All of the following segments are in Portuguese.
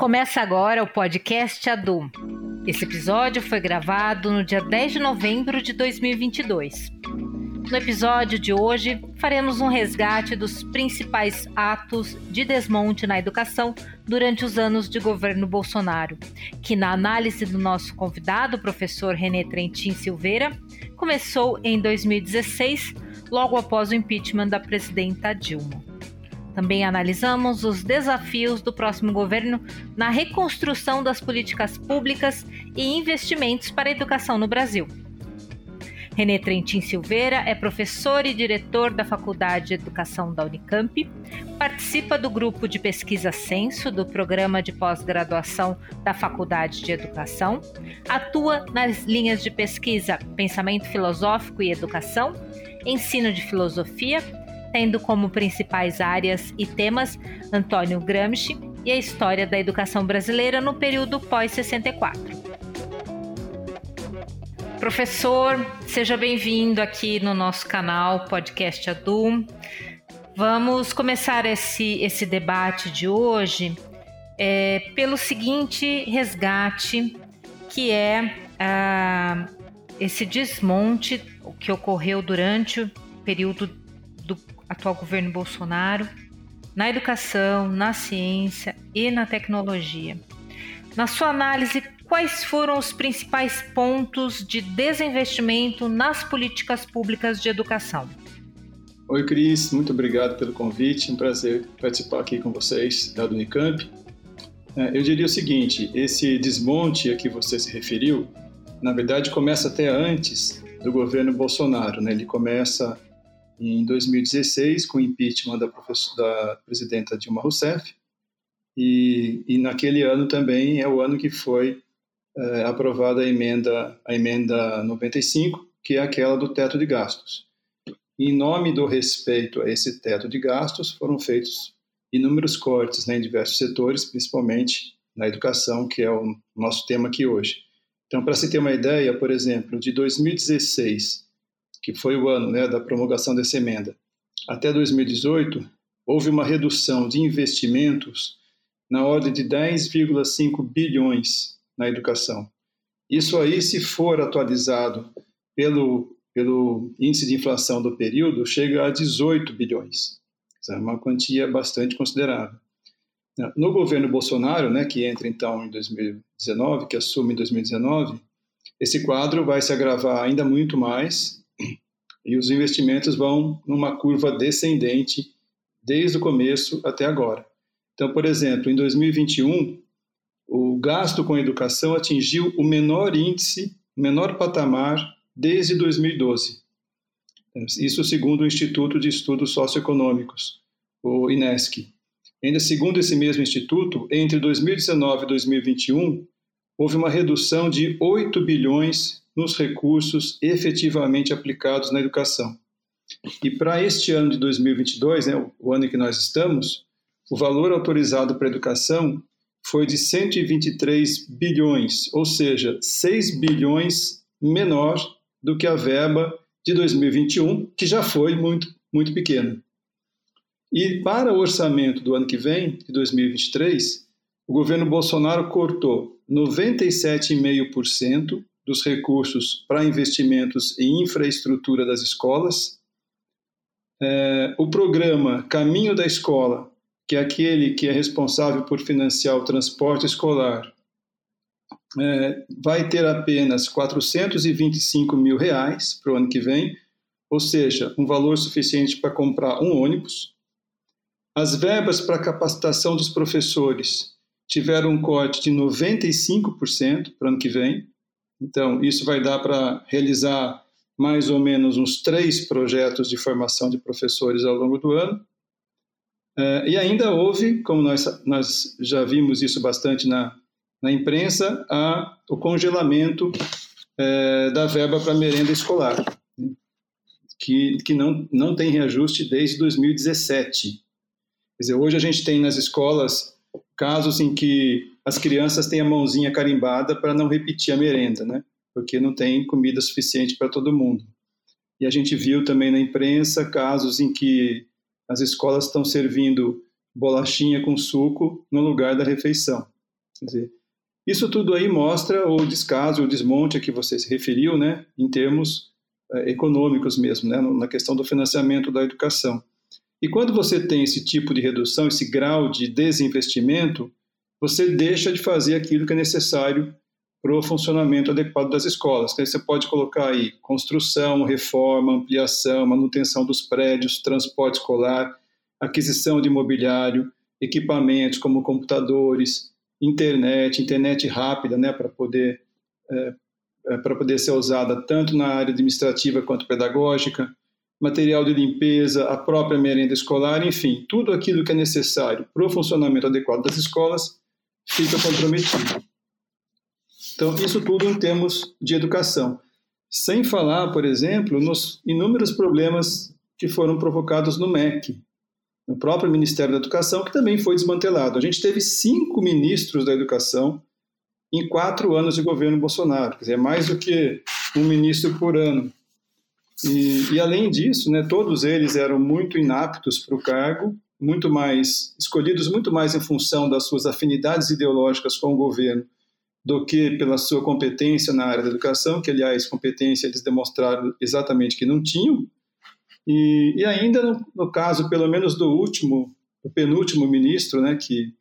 Começa agora o podcast Adu. Esse episódio foi gravado no dia 10 de novembro de 2022. No episódio de hoje, faremos um resgate dos principais atos de desmonte na educação durante os anos de governo Bolsonaro, que, na análise do nosso convidado, professor René Trentin Silveira, começou em 2016, logo após o impeachment da presidenta Dilma. Também analisamos os desafios do próximo governo na reconstrução das políticas públicas e investimentos para a educação no Brasil. René Trentin Silveira é professor e diretor da Faculdade de Educação da Unicamp, participa do grupo de pesquisa Censo do programa de pós-graduação da Faculdade de Educação, atua nas linhas de pesquisa Pensamento Filosófico e Educação, Ensino de Filosofia tendo como principais áreas e temas Antônio Gramsci e a história da educação brasileira no período pós-64. Professor, seja bem-vindo aqui no nosso canal Podcast Adu. Vamos começar esse, esse debate de hoje é, pelo seguinte resgate, que é ah, esse desmonte que ocorreu durante o período atual governo Bolsonaro, na educação, na ciência e na tecnologia. Na sua análise, quais foram os principais pontos de desinvestimento nas políticas públicas de educação? Oi, Cris, muito obrigado pelo convite. Um prazer participar aqui com vocês da Unicamp. É, eu diria o seguinte: esse desmonte a que você se referiu, na verdade, começa até antes do governo Bolsonaro. Né? Ele começa em 2016 com o impeachment da, da presidenta Dilma Rousseff. E, e, naquele ano também é o ano que foi é, aprovada a emenda a emenda 95 que é aquela do teto de gastos. Em nome do respeito a esse teto de gastos foram feitos inúmeros cortes né, em diversos setores principalmente na educação que é o nosso tema aqui hoje. Então para se ter uma ideia por exemplo de 2016 que foi o ano né, da promulgação dessa emenda, até 2018, houve uma redução de investimentos na ordem de 10,5 bilhões na educação. Isso aí, se for atualizado pelo, pelo índice de inflação do período, chega a 18 bilhões. É uma quantia bastante considerável. No governo Bolsonaro, né, que entra então em 2019, que assume em 2019, esse quadro vai se agravar ainda muito mais e os investimentos vão numa curva descendente desde o começo até agora. Então, por exemplo, em 2021, o gasto com educação atingiu o menor índice, o menor patamar desde 2012. Isso segundo o Instituto de Estudos Socioeconômicos, o INESC. Ainda segundo esse mesmo instituto, entre 2019 e 2021, houve uma redução de 8 bilhões nos recursos efetivamente aplicados na educação. E para este ano de 2022, né, o ano em que nós estamos, o valor autorizado para a educação foi de 123 bilhões, ou seja, 6 bilhões menor do que a verba de 2021, que já foi muito, muito pequena. E para o orçamento do ano que vem, de 2023, o governo Bolsonaro cortou 97,5% dos recursos para investimentos em infraestrutura das escolas. É, o programa Caminho da Escola, que é aquele que é responsável por financiar o transporte escolar, é, vai ter apenas 425 mil reais para o ano que vem, ou seja, um valor suficiente para comprar um ônibus. As verbas para capacitação dos professores tiveram um corte de 95% para o ano que vem, então, isso vai dar para realizar mais ou menos uns três projetos de formação de professores ao longo do ano. É, e ainda houve, como nós, nós já vimos isso bastante na, na imprensa, a, o congelamento é, da verba para merenda escolar, que, que não, não tem reajuste desde 2017. Quer dizer, hoje a gente tem nas escolas casos em que as crianças têm a mãozinha carimbada para não repetir a merenda, né? Porque não tem comida suficiente para todo mundo. E a gente viu também na imprensa casos em que as escolas estão servindo bolachinha com suco no lugar da refeição. Quer dizer, isso tudo aí mostra o descaso, o desmonte a que você se referiu, né, em termos é, econômicos mesmo, né, na questão do financiamento da educação. E quando você tem esse tipo de redução, esse grau de desinvestimento, você deixa de fazer aquilo que é necessário para o funcionamento adequado das escolas. Então, você pode colocar aí construção, reforma, ampliação, manutenção dos prédios, transporte escolar, aquisição de imobiliário, equipamentos como computadores, internet, internet rápida, né, para poder é, é, para poder ser usada tanto na área administrativa quanto pedagógica, material de limpeza, a própria merenda escolar, enfim, tudo aquilo que é necessário para o funcionamento adequado das escolas fica comprometido. Então, isso tudo em termos de educação. Sem falar, por exemplo, nos inúmeros problemas que foram provocados no MEC, no próprio Ministério da Educação, que também foi desmantelado. A gente teve cinco ministros da educação em quatro anos de governo Bolsonaro, quer dizer, mais do que um ministro por ano. E, e além disso, né, todos eles eram muito inaptos para o cargo, muito mais escolhidos muito mais em função das suas afinidades ideológicas com o governo do que pela sua competência na área da educação, que, aliás, competência eles demonstraram exatamente que não tinham. E, e ainda, no, no, caso, pelo menos do último, do penúltimo ministro, né, que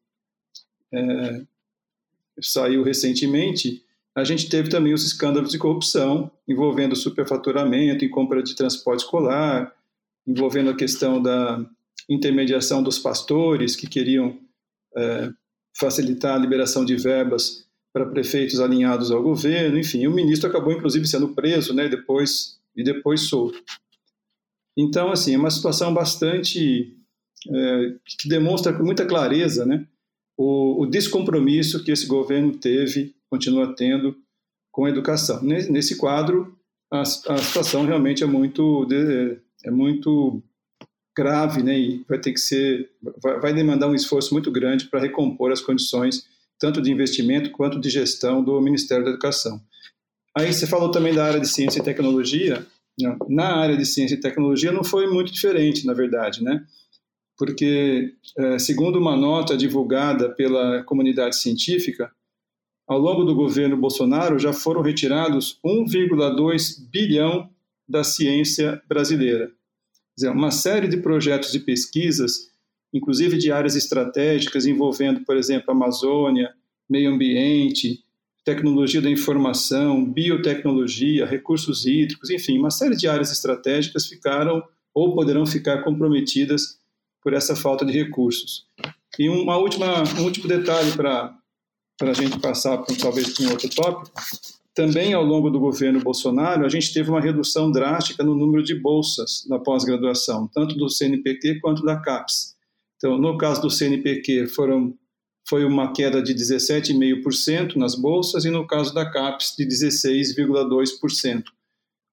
é, saiu recentemente, a gente teve também os escândalos de corrupção envolvendo superfaturamento em compra de transporte escolar, envolvendo a questão da intermediação dos pastores que queriam é, facilitar a liberação de verbas para prefeitos alinhados ao governo, enfim, o ministro acabou inclusive sendo preso, né, depois e depois solto. Então, assim, é uma situação bastante é, que demonstra com muita clareza, né, o, o, descompromisso que esse governo teve, continua tendo com a educação. Nesse, quadro, a, a, situação realmente é muito é muito grave, né, e vai ter que ser vai, vai demandar um esforço muito grande para recompor as condições tanto de investimento quanto de gestão do Ministério da Educação. Aí você falou também da área de ciência e tecnologia. Né? Na área de ciência e tecnologia não foi muito diferente, na verdade, né? Porque, é, segundo uma nota divulgada pela comunidade científica, ao longo do governo Bolsonaro já foram retirados 1,2 bilhão da ciência brasileira. Dizer, uma série de projetos e pesquisas inclusive de áreas estratégicas envolvendo, por exemplo, Amazônia, meio ambiente, tecnologia da informação, biotecnologia, recursos hídricos, enfim, uma série de áreas estratégicas ficaram ou poderão ficar comprometidas por essa falta de recursos. E uma última, um último detalhe para a gente passar para talvez para um outro tópico, também ao longo do governo Bolsonaro, a gente teve uma redução drástica no número de bolsas na pós-graduação, tanto do CNPq quanto da CAPES. Então, no caso do CNPq, foram, foi uma queda de 17,5% nas bolsas e no caso da CAPES, de 16,2%.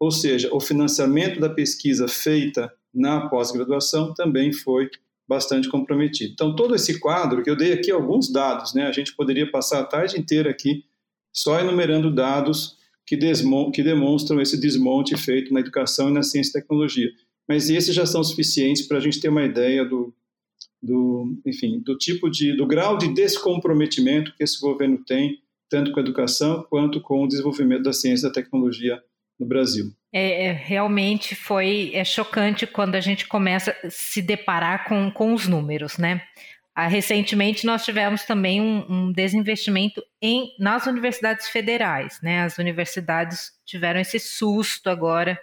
Ou seja, o financiamento da pesquisa feita na pós-graduação também foi bastante comprometido. Então, todo esse quadro, que eu dei aqui alguns dados, né? a gente poderia passar a tarde inteira aqui só enumerando dados que, que demonstram esse desmonte feito na educação e na ciência e tecnologia. Mas esses já são suficientes para a gente ter uma ideia do, do, enfim, do tipo de, do grau de descomprometimento que esse governo tem, tanto com a educação quanto com o desenvolvimento da ciência e da tecnologia no Brasil. É, é, realmente foi é chocante quando a gente começa a se deparar com, com os números, né? Ah, recentemente nós tivemos também um, um, desinvestimento em, nas universidades federais, né? As universidades tiveram esse susto agora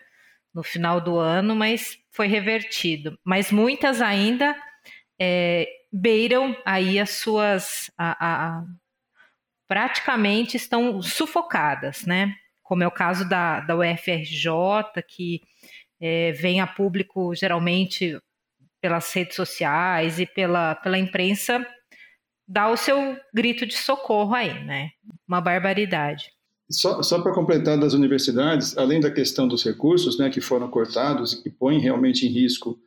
no final do ano, mas foi revertido. Mas muitas ainda é, beiram aí as suas. A, a, praticamente estão sufocadas, né? Como é o caso da, da UFRJ, que é, vem a público geralmente pelas redes sociais e pela, pela imprensa dá o seu grito de socorro aí, né? Uma barbaridade. Só, só para completar das universidades, além da questão dos recursos, né, que foram cortados e que põem realmente em risco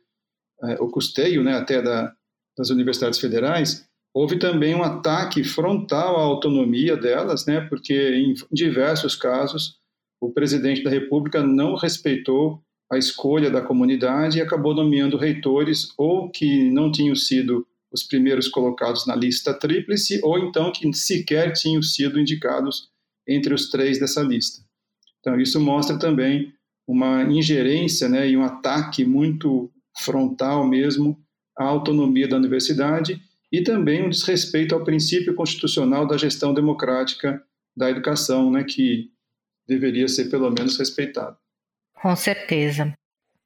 é, o custeio, né, até da, das universidades federais, houve também um ataque frontal à autonomia delas, né, porque em diversos casos o presidente da República não respeitou a escolha da comunidade e acabou nomeando reitores ou que não tinham sido os primeiros colocados na lista tríplice, ou então que sequer tinham sido indicados entre os três dessa lista. Então, isso mostra também uma ingerência né, e um ataque muito frontal mesmo à autonomia da universidade e também um desrespeito ao princípio constitucional da gestão democrática da educação, né, que deveria ser pelo menos respeitado. Com certeza.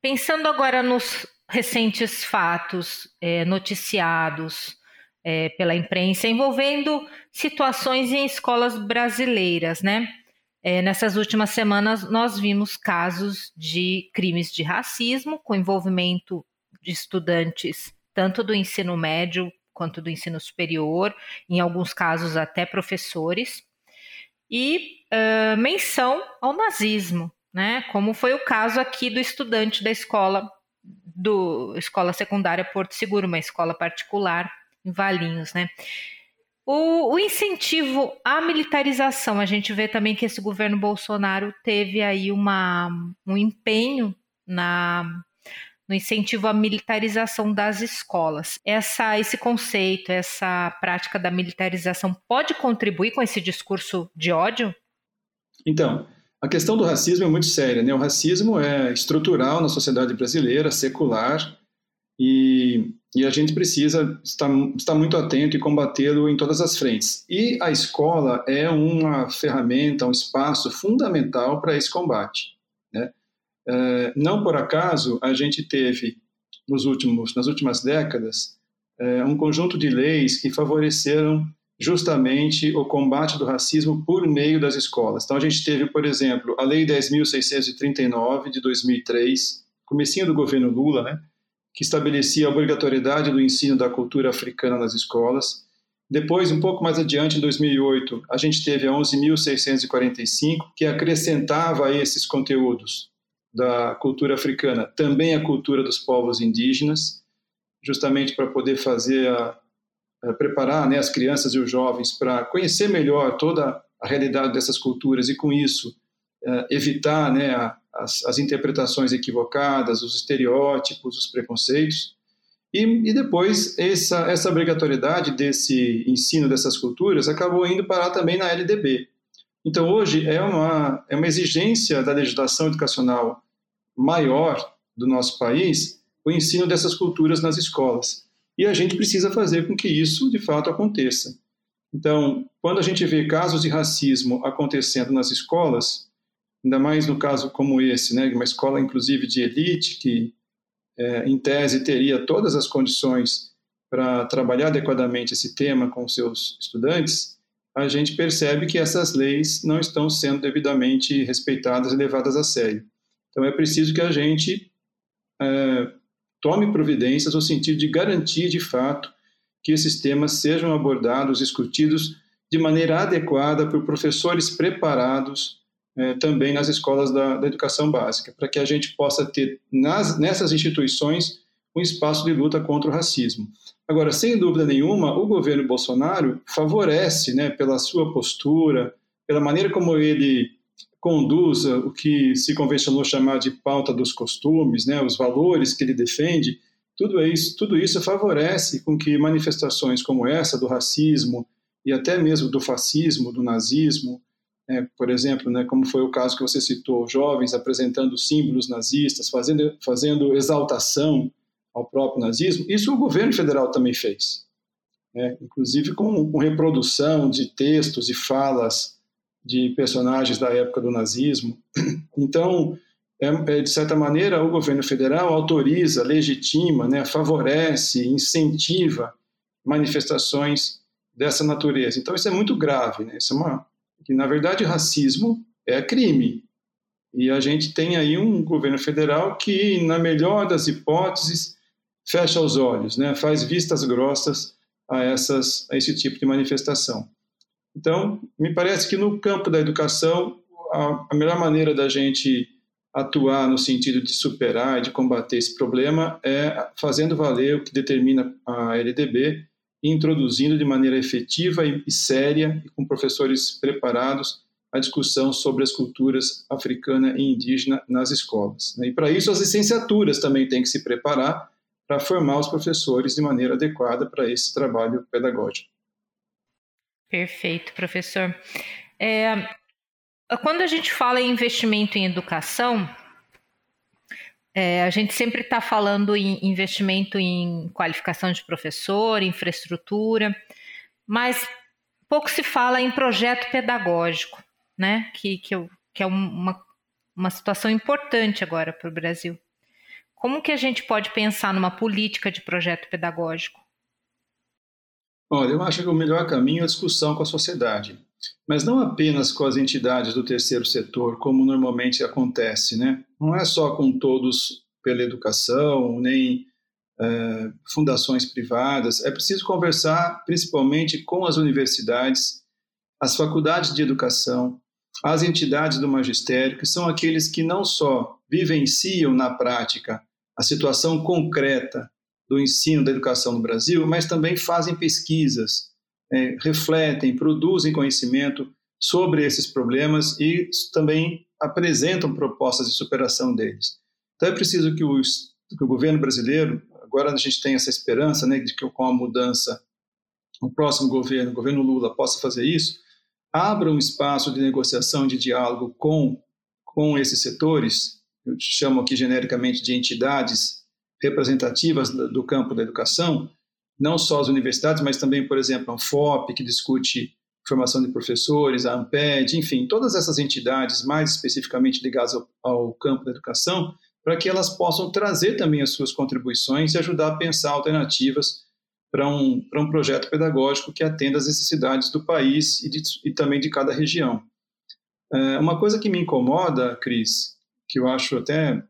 Pensando agora nos recentes fatos é, noticiados é, pela imprensa envolvendo situações em escolas brasileiras, né? É, nessas últimas semanas, nós vimos casos de crimes de racismo com envolvimento de estudantes tanto do ensino médio quanto do ensino superior, em alguns casos até professores, e uh, menção ao nazismo, né? Como foi o caso aqui do estudante da escola do escola secundária Porto Seguro, uma escola particular em Valinhos, né? O, o, incentivo à militarização, a gente vê também que esse governo Bolsonaro teve aí uma, um empenho na, no incentivo à militarização das escolas. Essa, esse conceito, essa prática da militarização pode contribuir com esse discurso de ódio? Então, a questão do racismo é muito séria. Né? O racismo é estrutural na sociedade brasileira, secular, e, e a gente precisa estar, estar muito atento e combatê-lo em todas as frentes. E a escola é uma ferramenta, um espaço fundamental para esse combate. Né? É, não por acaso a gente teve nos últimos, nas últimas décadas é, um conjunto de leis que favoreceram justamente o combate do racismo por meio das escolas. Então a gente teve, por exemplo, a Lei 10.639 de 2003, comecinho do governo Lula, né, que estabelecia a obrigatoriedade do ensino da cultura africana nas escolas. Depois, um pouco mais adiante, em 2008, a gente teve a 11.645, que acrescentava a esses conteúdos da cultura africana também a cultura dos povos indígenas, justamente para poder fazer a, eh, preparar né, as crianças e os jovens para conhecer melhor toda a realidade dessas culturas e, com isso, uh, evitar né, a, as, as, interpretações equivocadas, os estereótipos, os preconceitos. E, e, depois, essa, essa obrigatoriedade desse ensino dessas culturas acabou indo parar também na LDB. Então, hoje, é uma, é uma exigência da legislação educacional maior do nosso país o ensino dessas culturas nas escolas. E a gente precisa fazer com que isso, de fato, aconteça. Então, quando a gente vê casos de racismo acontecendo nas escolas, ainda mais no caso como esse, né, uma escola inclusive de elite, que é, em tese teria todas as condições para trabalhar adequadamente esse tema com seus estudantes, a gente percebe que essas leis não estão sendo devidamente respeitadas e levadas a sério. Então, é preciso que a gente é, tome providências no sentido de garantir, de fato, que esses temas sejam abordados, discutidos de maneira adequada por professores preparados eh, também nas escolas da, da, educação básica, para que a gente possa ter nas, nessas instituições um espaço de luta contra o racismo. Agora, sem dúvida nenhuma, o governo Bolsonaro favorece, né, pela sua postura, pela maneira como ele conduza o que se convencionou chamar de pauta dos costumes, né, os valores que ele defende, tudo isso, tudo isso favorece com que manifestações como essa do racismo e até mesmo do fascismo, do nazismo, né, por exemplo, né, como foi o caso que você citou, jovens apresentando símbolos nazistas, fazendo, fazendo exaltação ao próprio nazismo, isso o governo federal também fez, né, inclusive com, com reprodução de textos e falas de personagens da época do nazismo. Então, é, é, de certa maneira, o governo federal autoriza, legitima, né, favorece, incentiva manifestações dessa natureza. Então, isso é muito grave. Né? Isso é uma, que, na verdade, racismo é crime. E a gente tem aí um governo federal que, na melhor das hipóteses, fecha os olhos, né? faz vistas grossas a, essas, a esse tipo de manifestação. Então, me parece que no campo da educação, a, a melhor maneira da gente atuar no sentido de superar e de combater esse problema é fazendo valer o que determina a LDB e introduzindo de maneira efetiva e, e séria e com professores preparados a discussão sobre as culturas africana e indígena nas escolas. Né? E para isso as licenciaturas também têm que se preparar para formar os professores de maneira adequada para esse trabalho pedagógico. Perfeito, professor. É, quando a gente fala em investimento em educação, é, a gente sempre está falando em investimento em qualificação de professor, infraestrutura, mas pouco se fala em projeto pedagógico, né? Que, que, que é uma, uma situação importante agora para o Brasil. Como que a gente pode pensar numa política de projeto pedagógico? Olha, eu acho que o melhor caminho é a discussão com a sociedade, mas não apenas com as entidades do terceiro setor, como normalmente acontece, né? Não é só com todos pela educação, nem é, fundações privadas. É preciso conversar principalmente com as universidades, as faculdades de educação, as entidades do magistério, que são aqueles que não só vivenciam na prática a situação concreta do ensino da educação no Brasil, mas também fazem pesquisas, é, refletem, produzem conhecimento sobre esses problemas e também apresentam propostas de superação deles. Então é preciso que, os, que o governo brasileiro, agora a gente tem essa esperança né, de que com a mudança, o próximo governo, o governo Lula, possa fazer isso, abra um espaço de negociação, de diálogo com, com esses setores, eu chamo aqui genericamente de entidades representativas do campo da educação, não só as universidades, mas também, por exemplo, a FOP, que discute formação de professores, a AMPED, enfim, todas essas entidades mais especificamente ligadas ao, ao campo da educação, para que elas possam trazer também as suas contribuições e ajudar a pensar alternativas para um, para um projeto pedagógico que atenda às necessidades do país e, de, e também de cada região. É, uma coisa que me incomoda, Cris, que eu acho até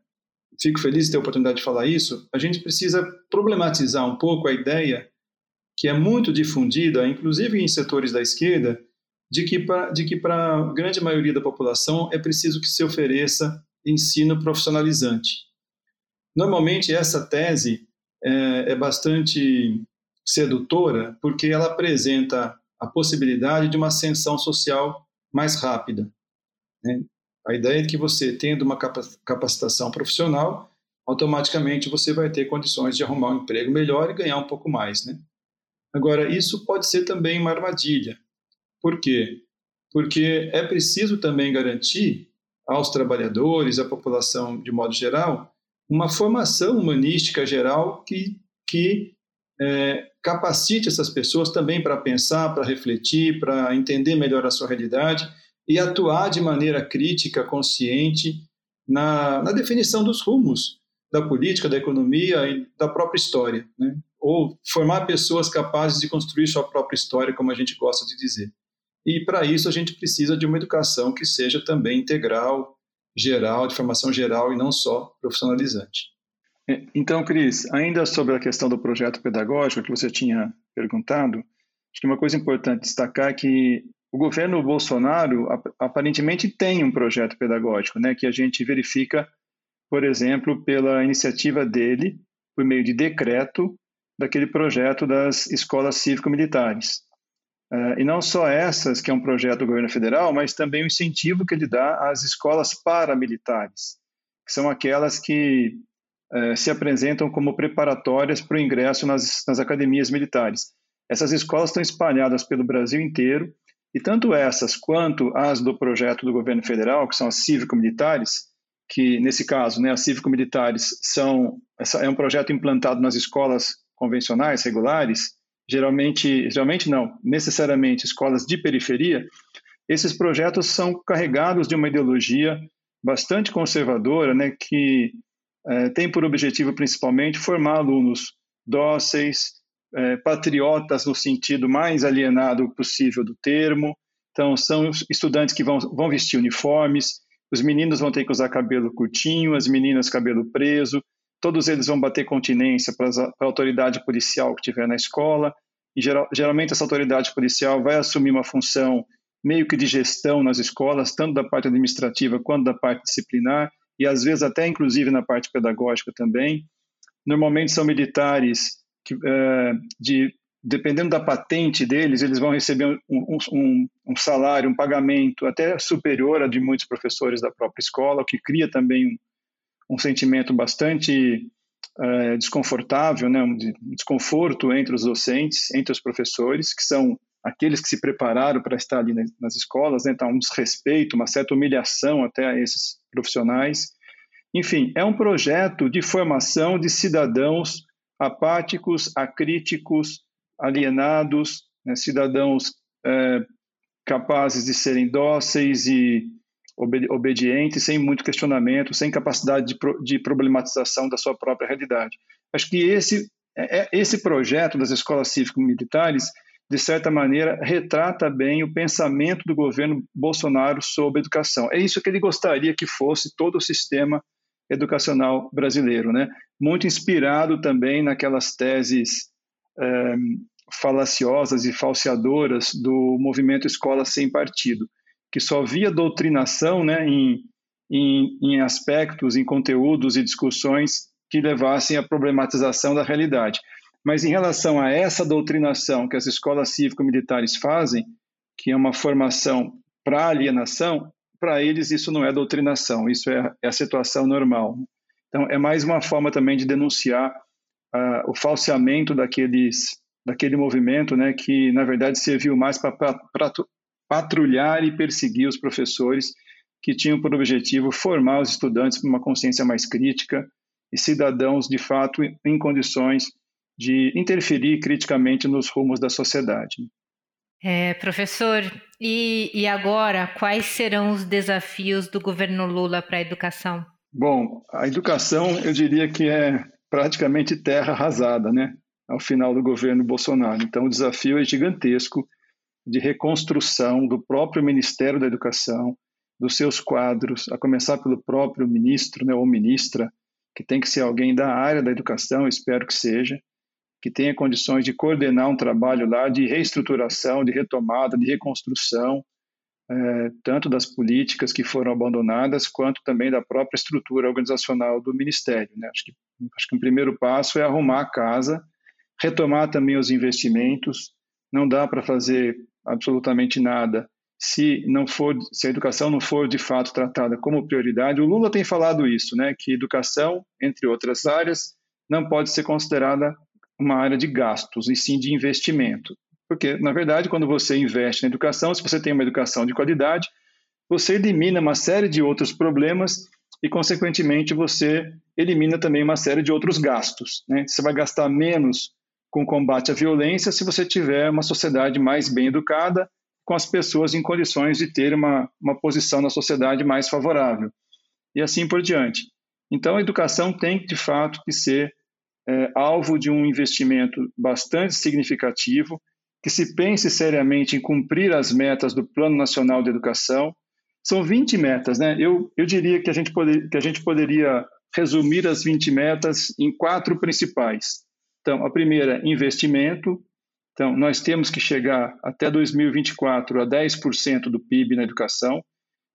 fico feliz de ter a oportunidade de falar isso, a gente precisa problematizar um pouco a ideia que é muito difundida, inclusive em setores da esquerda, de que para a grande maioria da população é preciso que se ofereça ensino profissionalizante. Normalmente essa tese é, é bastante sedutora porque ela apresenta a possibilidade de uma ascensão social mais rápida. Né? A ideia é que você, tendo uma capacitação profissional, automaticamente você vai ter condições de arrumar um emprego melhor e ganhar um pouco mais, né? Agora, isso pode ser também uma armadilha. Por quê? Porque é preciso também garantir aos trabalhadores, à população de modo geral, uma formação humanística geral que, que é, capacite essas pessoas também para pensar, para refletir, para entender melhor a sua realidade e atuar de maneira crítica, consciente, na, na definição dos rumos da política, da economia e da própria história. Né? Ou formar pessoas capazes de construir sua própria história, como a gente gosta de dizer. E para isso a gente precisa de uma educação que seja também integral, geral, de formação geral e não só profissionalizante. É, então, Cris, ainda sobre a questão do projeto pedagógico que você tinha perguntado, acho que uma coisa importante destacar é que o governo Bolsonaro aparentemente tem um projeto pedagógico, né, que a gente verifica, por exemplo, pela iniciativa dele, por meio de decreto, daquele projeto das escolas cívico-militares. Uh, e não só essas, que é um projeto do governo federal, mas também o incentivo que ele dá às escolas paramilitares, que são aquelas que uh, se apresentam como preparatórias para o ingresso nas, nas academias militares. Essas escolas estão espalhadas pelo Brasil inteiro e tanto essas quanto as do projeto do governo federal, que são as cívico-militares, que nesse caso, né, as cívico-militares são é um projeto implantado nas escolas convencionais, regulares, geralmente, geralmente não, necessariamente escolas de periferia. Esses projetos são carregados de uma ideologia bastante conservadora, né, que é, tem por objetivo principalmente formar alunos dóceis, é, patriotas no sentido mais alienado possível do termo. Então, são estudantes que vão, vão vestir uniformes, os meninos vão ter que usar cabelo curtinho, as meninas cabelo preso, todos eles vão bater continência para a autoridade policial que tiver na escola, e geral, geralmente essa autoridade policial vai assumir uma função meio que de gestão nas escolas, tanto da parte administrativa quanto da parte disciplinar, e às vezes até inclusive na parte pedagógica também. Normalmente são militares que, uh, de, dependendo da patente deles, eles vão receber um, um, um, salário, um pagamento até superior a de muitos professores da própria escola, o que cria também um, um sentimento bastante é, desconfortável, né, um desconforto entre os docentes, entre os professores, que são aqueles que se prepararam para estar ali nas escolas, né, então um desrespeito, uma certa humilhação até a esses profissionais. Enfim, é um projeto de formação de cidadãos apáticos, acríticos, alienados, né, cidadãos é, capazes de serem dóceis e obedientes, sem muito questionamento, sem capacidade de, de problematização da sua própria realidade. Acho que esse, é, é, esse projeto das escolas cívico-militares, de certa maneira, retrata bem o pensamento do governo Bolsonaro sobre educação. É isso que ele gostaria que fosse todo o sistema educacional brasileiro, né? Muito inspirado também naquelas teses é, falaciosas e falseadoras do movimento Escola Sem Partido, que só via doutrinação né, em, em, em aspectos, em conteúdos e discussões que levassem à problematização da realidade. Mas em relação a essa doutrinação que as escolas cívico-militares fazem, que é uma formação para alienação, para eles isso não é doutrinação, isso é, é, a situação normal. Então, é mais uma forma também de denunciar uh, o falseamento daqueles daquele movimento, né, que na verdade serviu mais para patrulhar e perseguir os professores que tinham por objetivo formar os estudantes para uma consciência mais crítica e cidadãos de fato em condições de interferir criticamente nos rumos da sociedade. É, professor, e, e agora quais serão os desafios do governo Lula para a educação? Bom, a educação eu diria que é praticamente terra arrasada, né? ao final do governo Bolsonaro. Então, o desafio é gigantesco de reconstrução do próprio Ministério da Educação, dos seus quadros, a começar pelo próprio ministro né, ou ministra, que tem que ser alguém da área da educação, espero que seja, que tenha condições de coordenar um trabalho lá de reestruturação, de retomada, de reconstrução, é, tanto das políticas que foram abandonadas, quanto também da própria estrutura organizacional do Ministério. Né? Acho, que, acho que primeiro passo é arrumar a casa retomar também os investimentos. Não dá para fazer absolutamente nada se não for, se a educação não for de fato tratada como prioridade. O Lula tem falado isso, né, que educação, entre outras áreas, não pode ser considerada uma área de gastos, e sim de investimento. Porque, na verdade, quando você investe na educação, se você tem uma educação de qualidade, você elimina uma série de outros problemas e, consequentemente, você elimina também uma série de outros gastos. Né? Você vai gastar menos com combate à violência se você tiver uma sociedade mais bem educada, com as pessoas em condições de ter uma, uma posição na sociedade mais favorável. E assim por diante. Então, a educação tem, de fato, que ser é, alvo de um investimento bastante significativo, que se pense seriamente em cumprir as metas do Plano Nacional de Educação. São 20 metas, né? Eu, eu diria que a, gente poder, que a gente poderia resumir as 20 metas em quatro principais. Então, a primeira, investimento. Então, nós temos que chegar até 2024 a 10% do PIB na educação,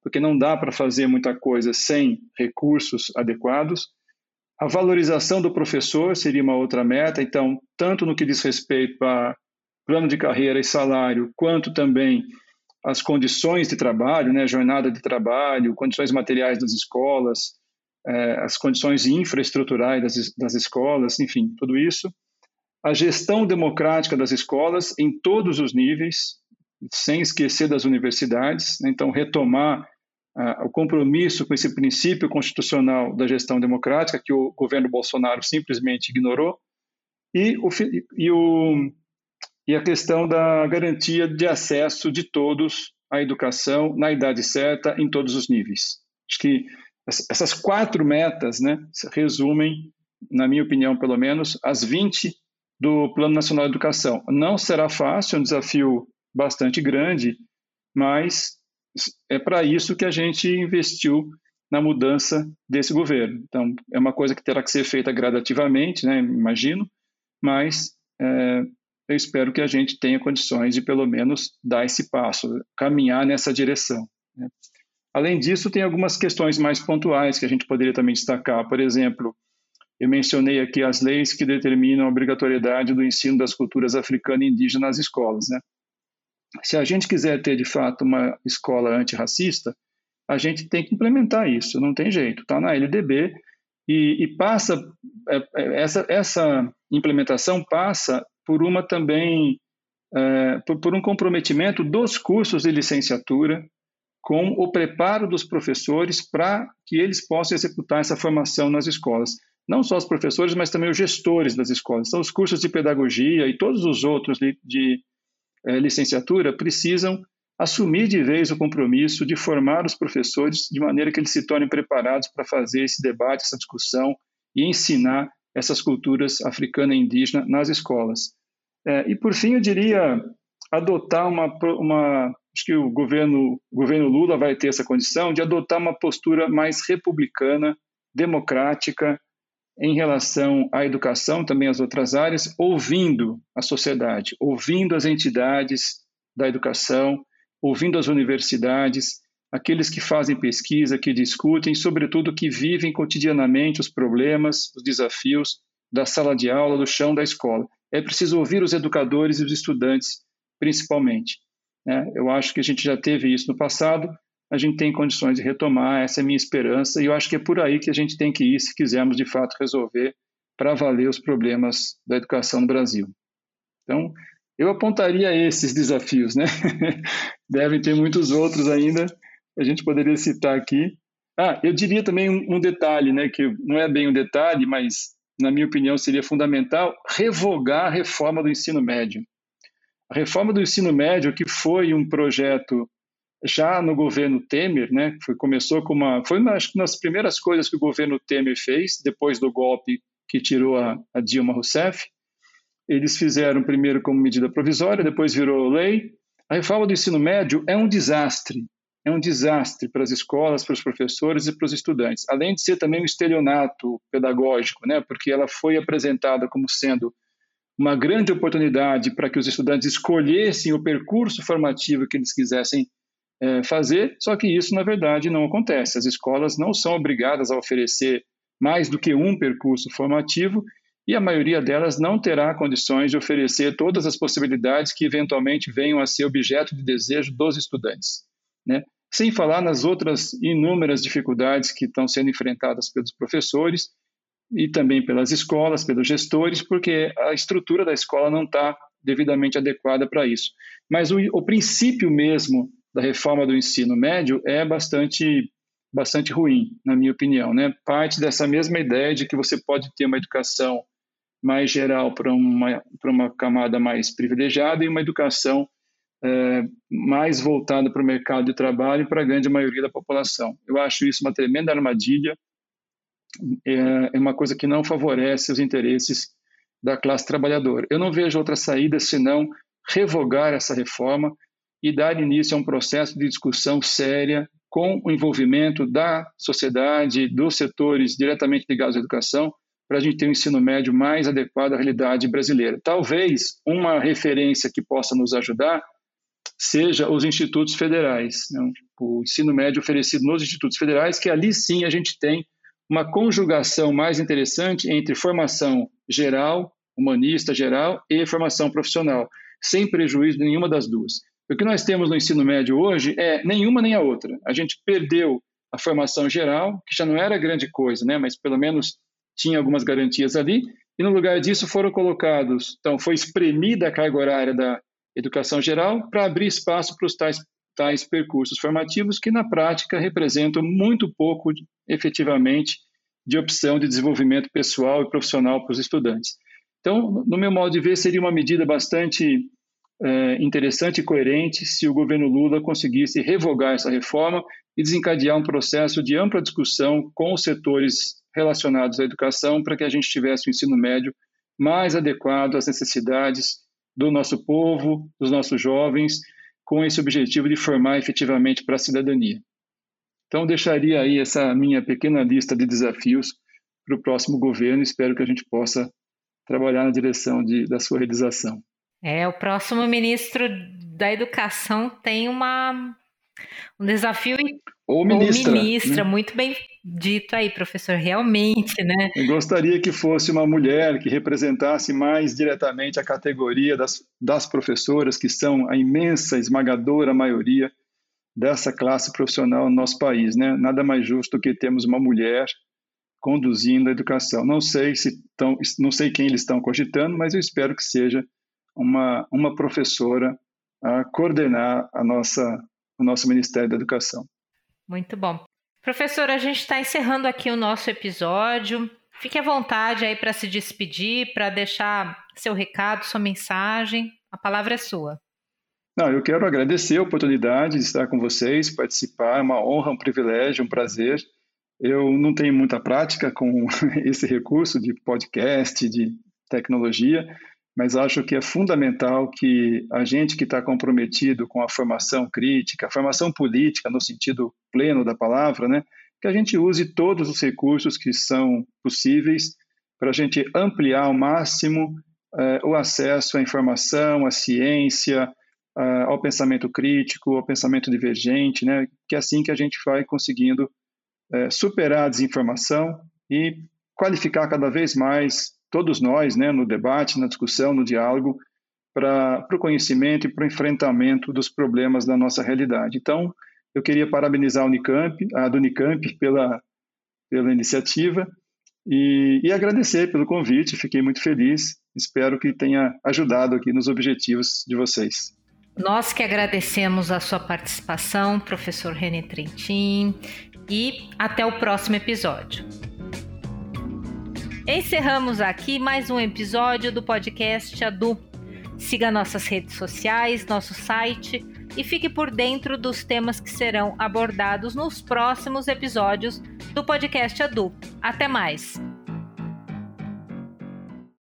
porque não dá para fazer muita coisa sem recursos adequados. A valorização do professor seria uma outra meta, então, tanto no que diz respeito a plano de carreira e salário, quanto também as condições de trabalho, né, jornada de trabalho, condições materiais das escolas, é, as condições infraestruturais das, das escolas, enfim, tudo isso. A gestão democrática das escolas em todos os níveis, sem esquecer das universidades, né? então retomar o compromisso com esse princípio constitucional da gestão democrática que o governo Bolsonaro simplesmente ignorou, e, o, e, o, e a questão da garantia de acesso de todos à educação na idade certa, em todos os níveis. Acho que essas quatro metas né, resumem, na minha opinião, pelo menos, as 20 do Plano Nacional de Educação. Não será fácil, é um desafio bastante grande, mas é para isso que a gente investiu na mudança desse governo. Então, é uma coisa que terá que ser feita gradativamente, né, imagino, mas é, eu espero que a gente tenha condições de, pelo menos, dar esse passo, caminhar nessa direção. Né. Além disso, tem algumas questões mais pontuais que a gente poderia também destacar. Por exemplo, eu mencionei aqui as leis que determinam a obrigatoriedade do ensino das culturas africana e indígena nas escolas. Né? Se a gente quiser ter, de fato, uma escola antirracista, a gente tem que implementar isso, não tem jeito. Está na LDB, E, e passa, é, é, essa, essa implementação passa por uma também, é, por, por um comprometimento dos cursos de licenciatura com o preparo dos professores para que eles possam executar essa formação nas escolas. Não só os professores, mas também os gestores das escolas. Então, os cursos de pedagogia e todos os outros de, de é, licenciatura precisam assumir de vez o compromisso de formar os professores de maneira que eles se tornem preparados para fazer esse debate, essa discussão e ensinar essas culturas africana e indígena nas escolas. É, e, por fim, eu diria adotar uma, uma acho que o governo, o governo Lula vai ter essa condição de adotar uma postura mais republicana, democrática, em relação à educação, também às outras áreas, ouvindo a sociedade, ouvindo as entidades da educação, ouvindo as universidades, aqueles que fazem pesquisa, que discutem, sobretudo que vivem cotidianamente os problemas, os desafios da sala de aula, do chão da escola. É preciso ouvir os educadores e os estudantes, principalmente. Né? Eu acho que a gente já teve isso no passado, a gente tem condições de retomar, essa é a minha esperança, e eu acho que é por aí que a gente tem que ir se quisermos de fato resolver para valer os problemas da educação no Brasil. Então, eu apontaria esses desafios, né? Devem ter muitos outros ainda, a gente poderia citar aqui. Ah, eu diria também um, um detalhe, né, que não é bem um detalhe, mas na minha opinião seria fundamental revogar a reforma do ensino médio. A reforma do ensino médio, que foi um projeto já no governo Temer, né, foi, começou com uma, foi uma, acho que das primeiras coisas que o governo Temer fez depois do golpe que tirou a, a Dilma Rousseff, eles fizeram primeiro como medida provisória, depois virou lei. A reforma do ensino médio é um desastre. É um desastre para as escolas, para os professores e para os estudantes. Além de ser também um estelionato pedagógico, né? porque ela foi apresentada como sendo uma grande oportunidade para que os estudantes escolhessem o percurso formativo que eles quisessem é, fazer, só que isso, na verdade, não acontece. As escolas não são obrigadas a oferecer mais do que um percurso formativo e a maioria delas não terá condições de oferecer todas as possibilidades que eventualmente venham a ser objeto de desejo dos estudantes. Né? Sem falar nas outras inúmeras dificuldades que estão sendo enfrentadas pelos professores e também pelas escolas, pelos gestores, porque a estrutura da escola não está devidamente adequada para isso. Mas o, o princípio mesmo da reforma do ensino médio é bastante bastante ruim, na minha opinião, né? Parte dessa mesma ideia de que você pode ter uma educação mais geral para uma, para uma camada mais privilegiada e uma educação é, mais voltada para o mercado de trabalho e para a grande maioria da população. Eu acho isso uma tremenda armadilha, é, é uma coisa que não favorece os interesses da classe trabalhadora. Eu não vejo outra saída senão revogar essa reforma e dar início a um processo de discussão séria com o envolvimento da sociedade, dos setores diretamente ligados à educação, para a gente ter um ensino médio mais adequado à realidade brasileira. Talvez uma referência que possa nos ajudar seja os institutos federais, né? o ensino médio oferecido nos institutos federais, que ali sim a gente tem uma conjugação mais interessante entre formação geral, humanista geral, e formação profissional, sem prejuízo de nenhuma das duas. O que nós temos no ensino médio hoje é nenhuma nem a outra. A gente perdeu a formação geral, que já não era grande coisa, né? mas pelo menos tinha algumas garantias ali, e no lugar disso foram colocados, então foi espremida a carga horária da educação geral para abrir espaço para os tais, tais percursos formativos que na prática representam muito pouco efetivamente de opção de desenvolvimento pessoal e profissional para os estudantes. Então, no meu modo de ver, seria uma medida bastante é, interessante e coerente se o governo Lula conseguisse revogar essa reforma e desencadear um processo de ampla discussão com os setores relacionados à educação para que a gente tivesse um ensino médio mais adequado às necessidades do nosso povo, dos nossos jovens, com esse objetivo de formar efetivamente para a cidadania. Então, deixaria aí essa minha pequena lista de desafios para o próximo governo. Espero que a gente possa trabalhar na direção de, da sua realização. É, o próximo ministro da Educação tem uma, um desafio ou ministra. Ou ministra, né? muito bem dito aí, professor, realmente, né? Eu gostaria que fosse uma mulher que representasse mais diretamente a categoria das, das professoras, que são a imensa, esmagadora maioria dessa classe profissional no nosso país, né? Nada mais justo que termos uma mulher conduzindo a educação. Não sei se tão, não sei quem eles estão cogitando, mas eu espero que seja uma, uma professora a coordenar a nossa, o nosso Ministério da Educação. Muito bom. Professor, a gente está encerrando aqui o nosso episódio. Fique à vontade aí para se despedir, para deixar seu recado, sua mensagem. A palavra é sua. Não, eu quero agradecer a oportunidade de estar com vocês, participar, é uma honra, um privilégio, um prazer. Eu não tenho muita prática com esse recurso de podcast, de tecnologia, mas acho que é fundamental que a gente que está comprometido com a formação crítica, a formação política no sentido pleno da palavra, né, que a gente use todos os recursos que são possíveis para a gente ampliar ao máximo eh, o acesso à informação, à ciência, ao pensamento crítico, ao pensamento divergente, né? que é assim que a gente vai conseguindo uh, superar a desinformação e qualificar cada vez mais todos nós né, no debate, na discussão, no diálogo, para o conhecimento e para o enfrentamento dos problemas da nossa realidade. Então, eu queria parabenizar a Unicamp, a do Unicamp pela, pela iniciativa e, e agradecer pelo convite, fiquei muito feliz, espero que tenha ajudado aqui nos objetivos de vocês. Nós que agradecemos a sua participação, professor René Trentin, e até o próximo episódio. Encerramos aqui mais um episódio do podcast Adu. Siga nossas redes sociais, nosso site e fique por dentro dos temas que serão abordados nos próximos episódios do podcast Adu. Até mais!